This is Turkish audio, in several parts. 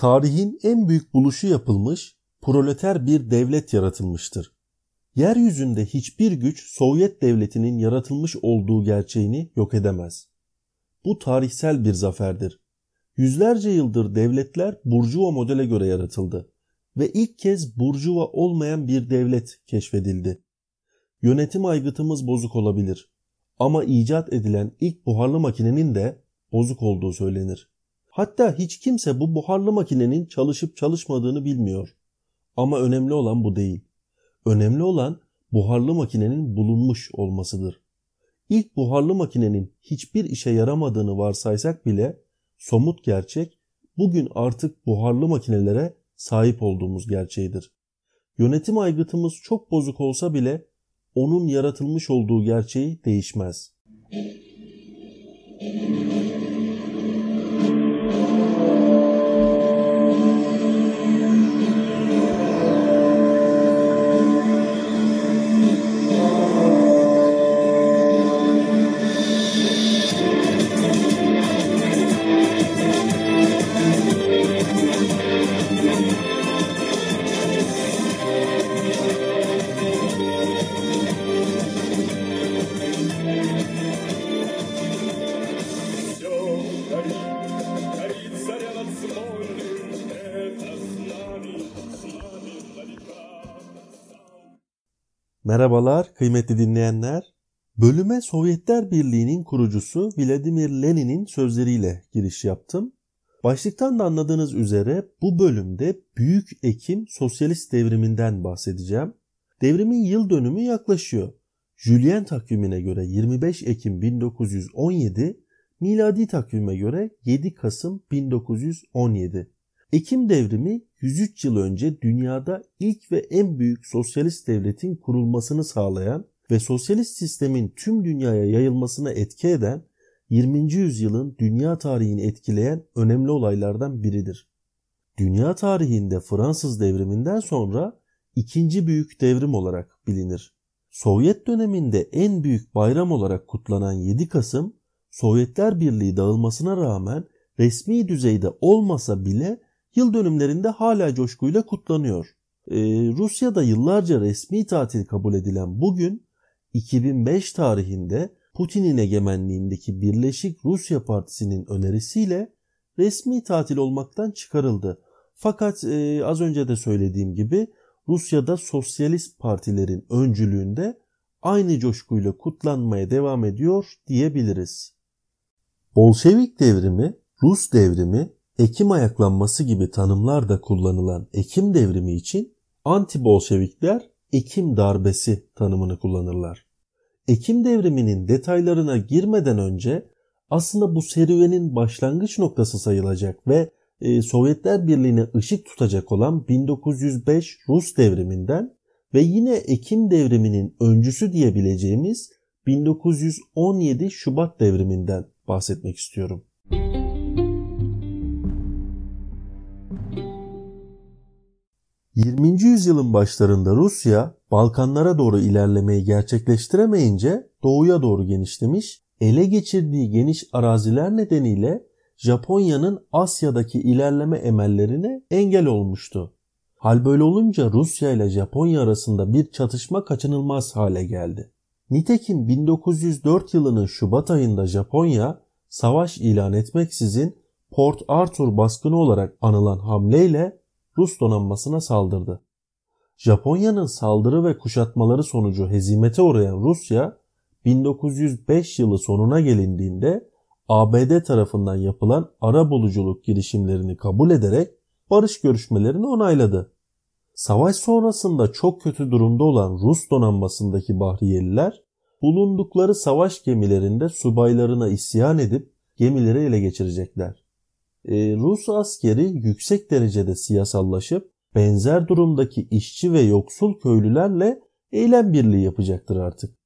tarihin en büyük buluşu yapılmış, proleter bir devlet yaratılmıştır. Yeryüzünde hiçbir güç Sovyet devletinin yaratılmış olduğu gerçeğini yok edemez. Bu tarihsel bir zaferdir. Yüzlerce yıldır devletler Burjuva modele göre yaratıldı ve ilk kez Burjuva olmayan bir devlet keşfedildi. Yönetim aygıtımız bozuk olabilir ama icat edilen ilk buharlı makinenin de bozuk olduğu söylenir. Hatta hiç kimse bu buharlı makinenin çalışıp çalışmadığını bilmiyor. Ama önemli olan bu değil. Önemli olan buharlı makinenin bulunmuş olmasıdır. İlk buharlı makinenin hiçbir işe yaramadığını varsaysak bile somut gerçek bugün artık buharlı makinelere sahip olduğumuz gerçeğidir. Yönetim aygıtımız çok bozuk olsa bile onun yaratılmış olduğu gerçeği değişmez. Merhabalar kıymetli dinleyenler. Bölüme Sovyetler Birliği'nin kurucusu Vladimir Lenin'in sözleriyle giriş yaptım. Başlıktan da anladığınız üzere bu bölümde Büyük Ekim Sosyalist Devriminden bahsedeceğim. Devrimin yıl dönümü yaklaşıyor. Julien takvimine göre 25 Ekim 1917, miladi takvime göre 7 Kasım 1917. Ekim devrimi 103 yıl önce dünyada ilk ve en büyük sosyalist devletin kurulmasını sağlayan ve sosyalist sistemin tüm dünyaya yayılmasına etki eden 20. yüzyılın dünya tarihini etkileyen önemli olaylardan biridir. Dünya tarihinde Fransız devriminden sonra ikinci büyük devrim olarak bilinir. Sovyet döneminde en büyük bayram olarak kutlanan 7 Kasım, Sovyetler Birliği dağılmasına rağmen resmi düzeyde olmasa bile yıl dönümlerinde hala coşkuyla kutlanıyor. Ee, Rusya'da yıllarca resmi tatil kabul edilen bugün 2005 tarihinde Putin'in egemenliğindeki Birleşik Rusya Partisi'nin önerisiyle resmi tatil olmaktan çıkarıldı. Fakat e, az önce de söylediğim gibi Rusya'da sosyalist partilerin öncülüğünde aynı coşkuyla kutlanmaya devam ediyor diyebiliriz. Bolşevik devrimi, Rus devrimi Ekim ayaklanması gibi tanımlar kullanılan Ekim devrimi için anti-Bolşevikler Ekim darbesi tanımını kullanırlar. Ekim devriminin detaylarına girmeden önce aslında bu serüvenin başlangıç noktası sayılacak ve e, Sovyetler Birliği'ne ışık tutacak olan 1905 Rus devriminden ve yine Ekim devriminin öncüsü diyebileceğimiz 1917 Şubat devriminden bahsetmek istiyorum. 20. yüzyılın başlarında Rusya Balkanlara doğru ilerlemeyi gerçekleştiremeyince doğuya doğru genişlemiş, ele geçirdiği geniş araziler nedeniyle Japonya'nın Asya'daki ilerleme emellerine engel olmuştu. Hal böyle olunca Rusya ile Japonya arasında bir çatışma kaçınılmaz hale geldi. Nitekim 1904 yılının Şubat ayında Japonya savaş ilan etmeksizin Port Arthur baskını olarak anılan hamleyle Rus donanmasına saldırdı. Japonya'nın saldırı ve kuşatmaları sonucu hezimete uğrayan Rusya 1905 yılı sonuna gelindiğinde ABD tarafından yapılan ara buluculuk girişimlerini kabul ederek barış görüşmelerini onayladı. Savaş sonrasında çok kötü durumda olan Rus donanmasındaki Bahriyeliler bulundukları savaş gemilerinde subaylarına isyan edip gemileri ele geçirecekler. Ee, Rus askeri yüksek derecede siyasallaşıp benzer durumdaki işçi ve yoksul köylülerle eylem birliği yapacaktır artık.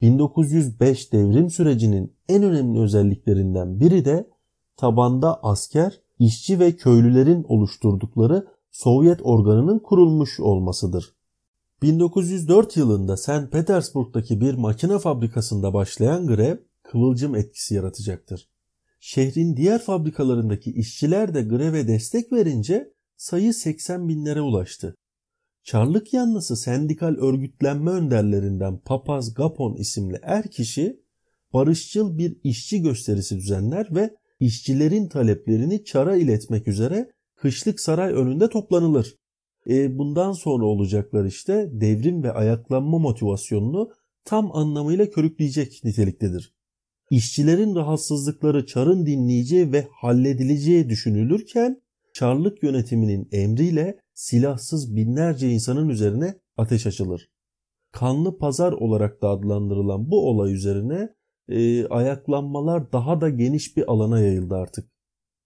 1905 devrim sürecinin en önemli özelliklerinden biri de tabanda asker, işçi ve köylülerin oluşturdukları Sovyet organının kurulmuş olmasıdır. 1904 yılında St. Petersburg'daki bir makine fabrikasında başlayan grev kıvılcım etkisi yaratacaktır. Şehrin diğer fabrikalarındaki işçiler de greve destek verince sayı 80 binlere ulaştı. Çarlık yanlısı sendikal örgütlenme önderlerinden Papaz Gapon isimli er kişi barışçıl bir işçi gösterisi düzenler ve işçilerin taleplerini çara iletmek üzere Kışlık Saray önünde toplanılır. E, bundan sonra olacaklar işte devrim ve ayaklanma motivasyonunu tam anlamıyla körükleyecek niteliktedir. İşçilerin rahatsızlıkları Çar'ın dinleyeceği ve halledileceği düşünülürken Çarlık yönetiminin emriyle silahsız binlerce insanın üzerine ateş açılır. Kanlı pazar olarak da adlandırılan bu olay üzerine e, ayaklanmalar daha da geniş bir alana yayıldı artık.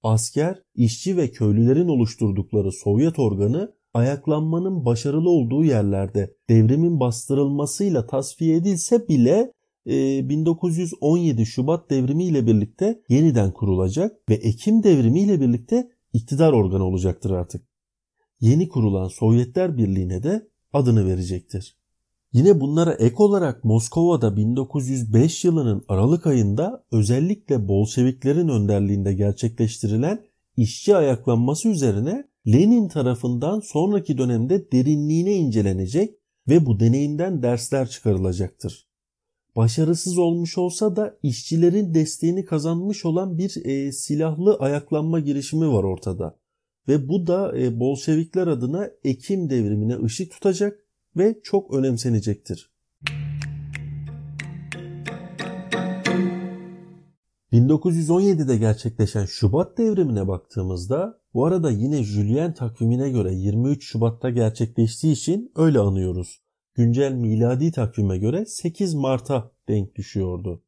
Asker, işçi ve köylülerin oluşturdukları Sovyet organı ayaklanmanın başarılı olduğu yerlerde devrimin bastırılmasıyla tasfiye edilse bile 1917 e, Şubat devrimi ile birlikte yeniden kurulacak ve Ekim devrimi ile birlikte iktidar organı olacaktır artık. Yeni kurulan Sovyetler Birliği'ne de adını verecektir. Yine bunlara ek olarak Moskova'da 1905 yılının Aralık ayında özellikle Bolşeviklerin önderliğinde gerçekleştirilen işçi ayaklanması üzerine Lenin tarafından sonraki dönemde derinliğine incelenecek ve bu deneyimden dersler çıkarılacaktır. Başarısız olmuş olsa da işçilerin desteğini kazanmış olan bir e, silahlı ayaklanma girişimi var ortada. Ve bu da e, Bolşevikler adına Ekim devrimine ışık tutacak ve çok önemsenecektir. 1917'de gerçekleşen Şubat devrimine baktığımızda bu arada yine Julien takvimine göre 23 Şubat'ta gerçekleştiği için öyle anıyoruz. Güncel miladi takvime göre 8 Mart'a denk düşüyordu.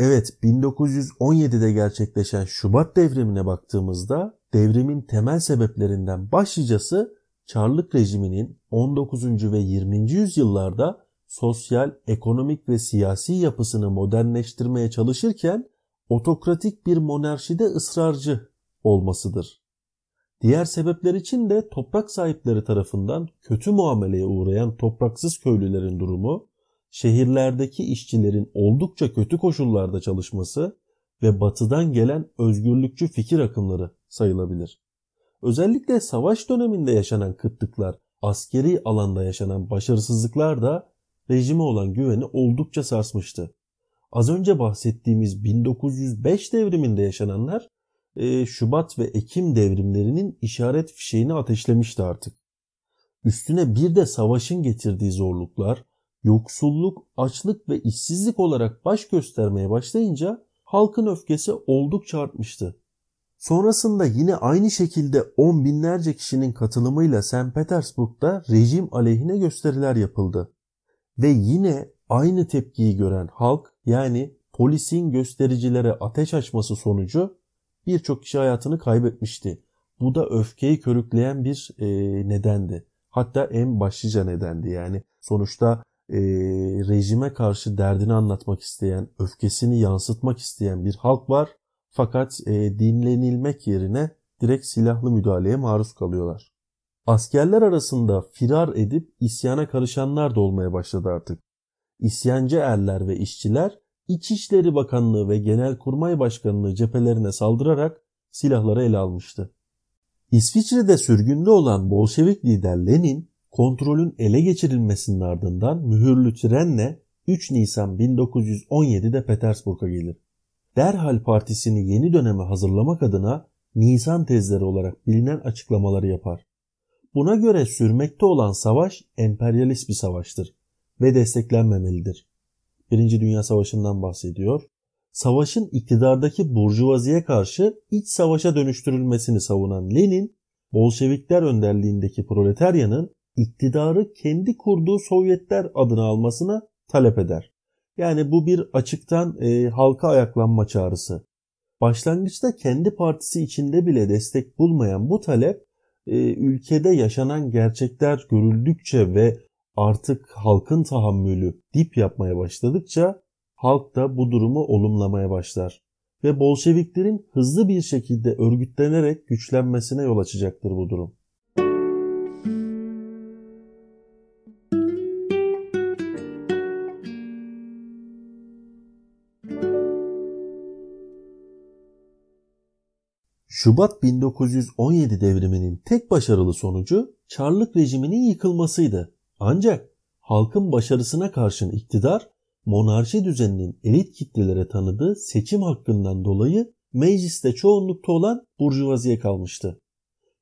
Evet 1917'de gerçekleşen Şubat devrimine baktığımızda devrimin temel sebeplerinden başlıcası Çarlık rejiminin 19. ve 20. yüzyıllarda sosyal, ekonomik ve siyasi yapısını modernleştirmeye çalışırken otokratik bir monarşide ısrarcı olmasıdır. Diğer sebepler için de toprak sahipleri tarafından kötü muameleye uğrayan topraksız köylülerin durumu, şehirlerdeki işçilerin oldukça kötü koşullarda çalışması ve batıdan gelen özgürlükçü fikir akımları sayılabilir. Özellikle savaş döneminde yaşanan kıtlıklar, askeri alanda yaşanan başarısızlıklar da rejime olan güveni oldukça sarsmıştı. Az önce bahsettiğimiz 1905 devriminde yaşananlar e, Şubat ve Ekim devrimlerinin işaret fişeğini ateşlemişti artık. Üstüne bir de savaşın getirdiği zorluklar, yoksulluk, açlık ve işsizlik olarak baş göstermeye başlayınca halkın öfkesi oldukça artmıştı. Sonrasında yine aynı şekilde on binlerce kişinin katılımıyla St. Petersburg'da rejim aleyhine gösteriler yapıldı. Ve yine aynı tepkiyi gören halk yani polisin göstericilere ateş açması sonucu birçok kişi hayatını kaybetmişti. Bu da öfkeyi körükleyen bir e, nedendi. Hatta en başlıca nedendi yani. Sonuçta e, rejime karşı derdini anlatmak isteyen, öfkesini yansıtmak isteyen bir halk var fakat e, dinlenilmek yerine direkt silahlı müdahaleye maruz kalıyorlar. Askerler arasında firar edip isyana karışanlar da olmaya başladı artık. İsyancı erler ve işçiler İçişleri Bakanlığı ve Genelkurmay Başkanlığı cephelerine saldırarak silahları ele almıştı. İsviçre'de sürgünde olan Bolşevik lider Lenin kontrolün ele geçirilmesinin ardından mühürlü trenle 3 Nisan 1917'de Petersburg'a gelir derhal partisini yeni döneme hazırlamak adına Nisan tezleri olarak bilinen açıklamaları yapar. Buna göre sürmekte olan savaş emperyalist bir savaştır ve desteklenmemelidir. Birinci Dünya Savaşı'ndan bahsediyor. Savaşın iktidardaki burjuvaziye karşı iç savaşa dönüştürülmesini savunan Lenin, Bolşevikler önderliğindeki proletaryanın iktidarı kendi kurduğu Sovyetler adını almasına talep eder. Yani bu bir açıktan e, halka ayaklanma çağrısı. Başlangıçta kendi partisi içinde bile destek bulmayan bu talep e, ülkede yaşanan gerçekler görüldükçe ve artık halkın tahammülü dip yapmaya başladıkça halk da bu durumu olumlamaya başlar ve Bolşeviklerin hızlı bir şekilde örgütlenerek güçlenmesine yol açacaktır bu durum. Şubat 1917 devriminin tek başarılı sonucu Çarlık rejiminin yıkılmasıydı. Ancak halkın başarısına karşın iktidar monarşi düzeninin elit kitlelere tanıdığı seçim hakkından dolayı mecliste çoğunlukta olan burjuvaziye kalmıştı.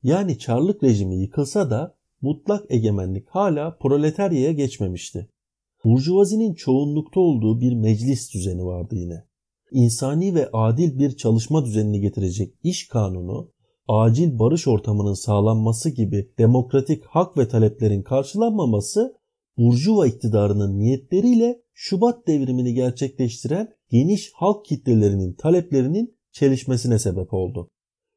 Yani Çarlık rejimi yıkılsa da mutlak egemenlik hala proletaryaya geçmemişti. Burjuvazinin çoğunlukta olduğu bir meclis düzeni vardı yine. İnsani ve adil bir çalışma düzenini getirecek iş kanunu, acil barış ortamının sağlanması gibi demokratik hak ve taleplerin karşılanmaması Burjuva iktidarının niyetleriyle Şubat devrimini gerçekleştiren geniş halk kitlelerinin taleplerinin çelişmesine sebep oldu.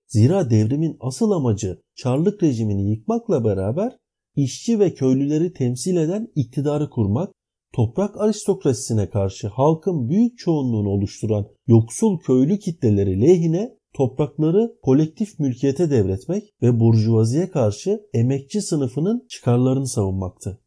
Zira devrimin asıl amacı Çarlık rejimini yıkmakla beraber işçi ve köylüleri temsil eden iktidarı kurmak, toprak aristokrasisine karşı halkın büyük çoğunluğunu oluşturan yoksul köylü kitleleri lehine toprakları kolektif mülkiyete devretmek ve burjuvaziye karşı emekçi sınıfının çıkarlarını savunmaktı.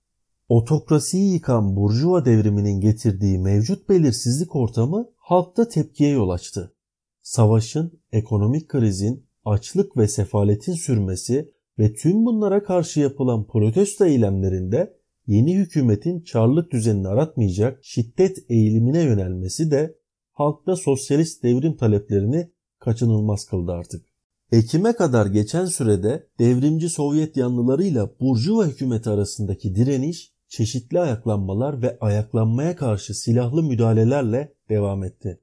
Otokrasiyi yıkan Burjuva devriminin getirdiği mevcut belirsizlik ortamı halkta tepkiye yol açtı. Savaşın, ekonomik krizin, açlık ve sefaletin sürmesi ve tüm bunlara karşı yapılan protesto eylemlerinde yeni hükümetin çarlık düzenini aratmayacak şiddet eğilimine yönelmesi de halkta sosyalist devrim taleplerini kaçınılmaz kıldı artık. Ekim'e kadar geçen sürede devrimci Sovyet yanlılarıyla Burjuva hükümeti arasındaki direniş çeşitli ayaklanmalar ve ayaklanmaya karşı silahlı müdahalelerle devam etti.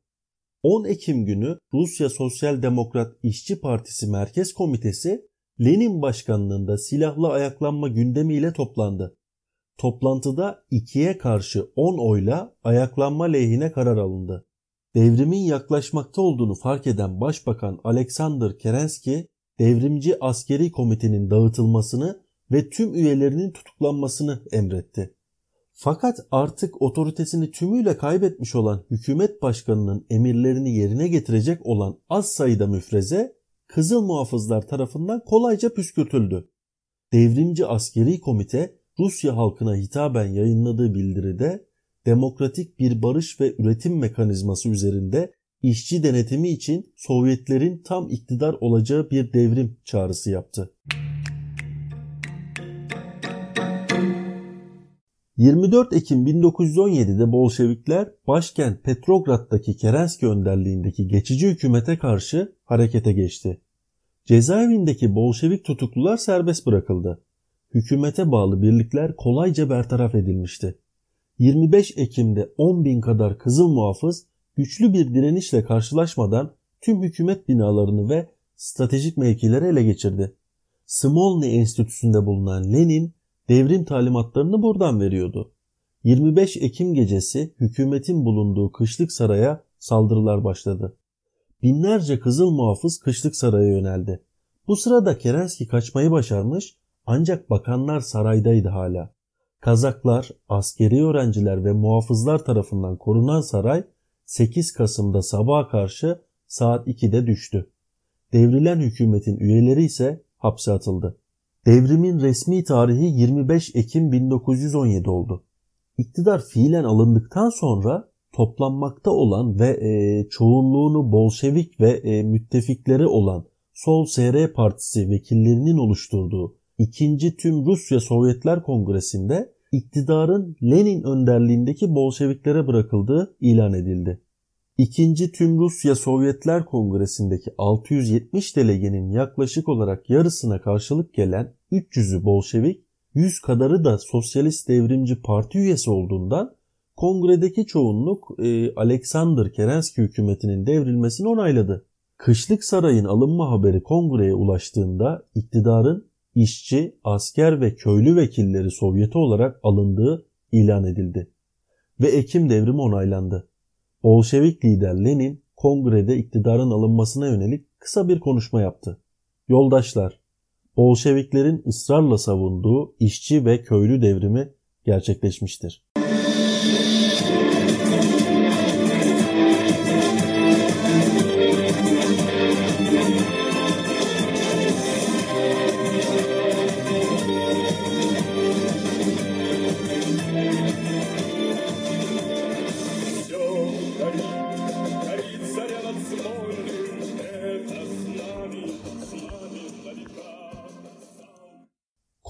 10 Ekim günü Rusya Sosyal Demokrat İşçi Partisi Merkez Komitesi Lenin başkanlığında silahlı ayaklanma gündemiyle toplandı. Toplantıda ikiye karşı 10 oyla ayaklanma lehine karar alındı. Devrimin yaklaşmakta olduğunu fark eden Başbakan Alexander Kerensky, devrimci askeri komitenin dağıtılmasını ve tüm üyelerinin tutuklanmasını emretti. Fakat artık otoritesini tümüyle kaybetmiş olan hükümet başkanının emirlerini yerine getirecek olan az sayıda müfreze Kızıl Muhafızlar tarafından kolayca püskürtüldü. Devrimci askeri komite Rusya halkına hitaben yayınladığı bildiride demokratik bir barış ve üretim mekanizması üzerinde işçi denetimi için Sovyetlerin tam iktidar olacağı bir devrim çağrısı yaptı. 24 Ekim 1917'de Bolşevikler başkent Petrograd'daki Kerensky önderliğindeki geçici hükümete karşı harekete geçti. Cezaevindeki Bolşevik tutuklular serbest bırakıldı. Hükümete bağlı birlikler kolayca bertaraf edilmişti. 25 Ekim'de 10 bin kadar Kızıl Muhafız güçlü bir direnişle karşılaşmadan tüm hükümet binalarını ve stratejik mevkileri ele geçirdi. Smolny Enstitüsü'nde bulunan Lenin devrim talimatlarını buradan veriyordu. 25 Ekim gecesi hükümetin bulunduğu kışlık saraya saldırılar başladı. Binlerce kızıl muhafız kışlık saraya yöneldi. Bu sırada Kerenski kaçmayı başarmış ancak bakanlar saraydaydı hala. Kazaklar, askeri öğrenciler ve muhafızlar tarafından korunan saray 8 Kasım'da sabaha karşı saat 2'de düştü. Devrilen hükümetin üyeleri ise hapse atıldı. Devrimin resmi tarihi 25 Ekim 1917 oldu. İktidar fiilen alındıktan sonra toplanmakta olan ve e, çoğunluğunu Bolşevik ve e, müttefikleri olan Sol SR Partisi vekillerinin oluşturduğu ikinci tüm Rusya Sovyetler Kongresi'nde iktidarın Lenin önderliğindeki Bolşeviklere bırakıldığı ilan edildi. İkinci tüm Rusya Sovyetler Kongresi'ndeki 670 delegenin yaklaşık olarak yarısına karşılık gelen 300'ü Bolşevik, 100 kadarı da Sosyalist Devrimci Parti üyesi olduğundan kongredeki çoğunluk e, Alexander Kerensky hükümetinin devrilmesini onayladı. Kışlık sarayın alınma haberi kongreye ulaştığında iktidarın işçi, asker ve köylü vekilleri Sovyeti olarak alındığı ilan edildi. Ve Ekim devrimi onaylandı. Bolşevik lider Lenin kongrede iktidarın alınmasına yönelik kısa bir konuşma yaptı. Yoldaşlar, Bolşeviklerin ısrarla savunduğu işçi ve köylü devrimi gerçekleşmiştir.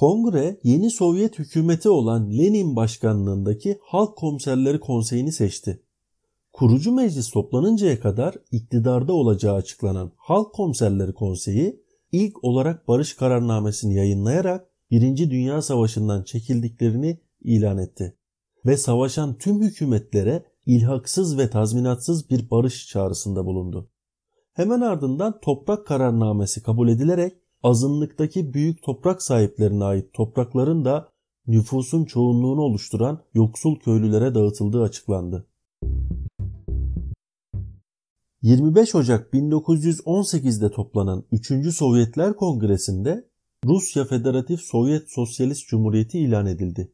Kongre yeni Sovyet hükümeti olan Lenin başkanlığındaki Halk Komiserleri Konseyi'ni seçti. Kurucu meclis toplanıncaya kadar iktidarda olacağı açıklanan Halk Komiserleri Konseyi ilk olarak barış kararnamesini yayınlayarak Birinci Dünya Savaşı'ndan çekildiklerini ilan etti. Ve savaşan tüm hükümetlere ilhaksız ve tazminatsız bir barış çağrısında bulundu. Hemen ardından toprak kararnamesi kabul edilerek azınlıktaki büyük toprak sahiplerine ait toprakların da nüfusun çoğunluğunu oluşturan yoksul köylülere dağıtıldığı açıklandı. 25 Ocak 1918'de toplanan 3. Sovyetler Kongresi'nde Rusya Federatif Sovyet Sosyalist Cumhuriyeti ilan edildi.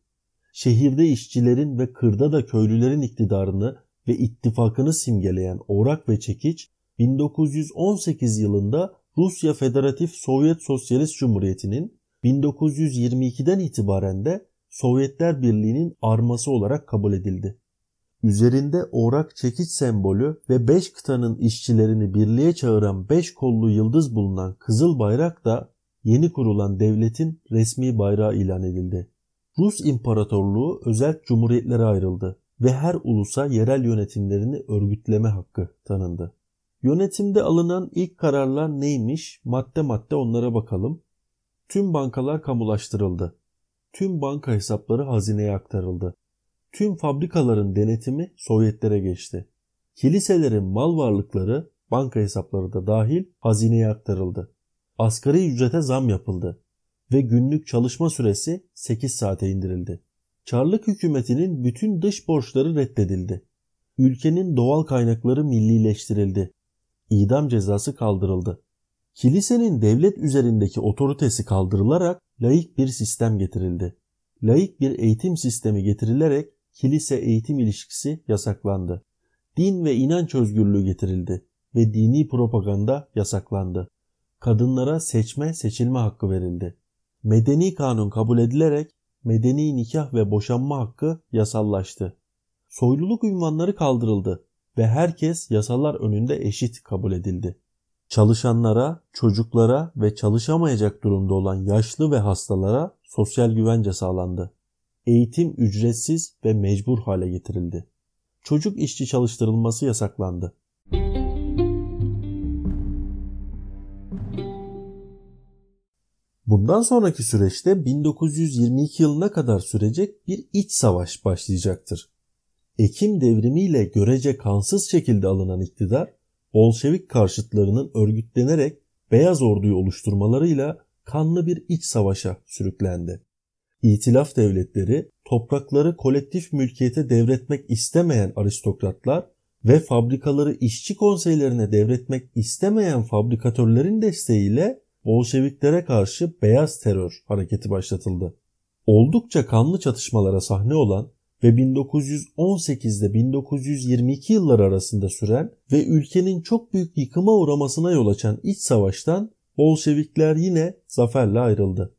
Şehirde işçilerin ve kırda da köylülerin iktidarını ve ittifakını simgeleyen orak ve çekiç 1918 yılında Rusya Federatif Sovyet Sosyalist Cumhuriyeti'nin 1922'den itibaren de Sovyetler Birliği'nin arması olarak kabul edildi. Üzerinde orak çekiç sembolü ve 5 kıtanın işçilerini birliğe çağıran 5 kollu yıldız bulunan kızıl bayrak da yeni kurulan devletin resmi bayrağı ilan edildi. Rus İmparatorluğu özel cumhuriyetlere ayrıldı ve her ulusa yerel yönetimlerini örgütleme hakkı tanındı. Yönetimde alınan ilk kararlar neymiş? Madde madde onlara bakalım. Tüm bankalar kamulaştırıldı. Tüm banka hesapları hazineye aktarıldı. Tüm fabrikaların denetimi Sovyetlere geçti. Kiliselerin mal varlıkları, banka hesapları da dahil hazineye aktarıldı. Asgari ücrete zam yapıldı ve günlük çalışma süresi 8 saate indirildi. Çarlık hükümetinin bütün dış borçları reddedildi. Ülkenin doğal kaynakları millileştirildi idam cezası kaldırıldı. Kilisenin devlet üzerindeki otoritesi kaldırılarak laik bir sistem getirildi. Laik bir eğitim sistemi getirilerek kilise eğitim ilişkisi yasaklandı. Din ve inanç özgürlüğü getirildi ve dini propaganda yasaklandı. Kadınlara seçme seçilme hakkı verildi. Medeni kanun kabul edilerek medeni nikah ve boşanma hakkı yasallaştı. Soyluluk ünvanları kaldırıldı ve herkes yasalar önünde eşit kabul edildi. Çalışanlara, çocuklara ve çalışamayacak durumda olan yaşlı ve hastalara sosyal güvence sağlandı. Eğitim ücretsiz ve mecbur hale getirildi. Çocuk işçi çalıştırılması yasaklandı. Bundan sonraki süreçte 1922 yılına kadar sürecek bir iç savaş başlayacaktır. Ekim devrimiyle görece kansız şekilde alınan iktidar, Bolşevik karşıtlarının örgütlenerek Beyaz Ordu'yu oluşturmalarıyla kanlı bir iç savaşa sürüklendi. İtilaf devletleri toprakları kolektif mülkiyete devretmek istemeyen aristokratlar ve fabrikaları işçi konseylerine devretmek istemeyen fabrikatörlerin desteğiyle Bolşeviklere karşı beyaz terör hareketi başlatıldı. Oldukça kanlı çatışmalara sahne olan ve 1918'de 1922 yıllar arasında süren ve ülkenin çok büyük yıkıma uğramasına yol açan iç savaştan Bolşevikler yine zaferle ayrıldı.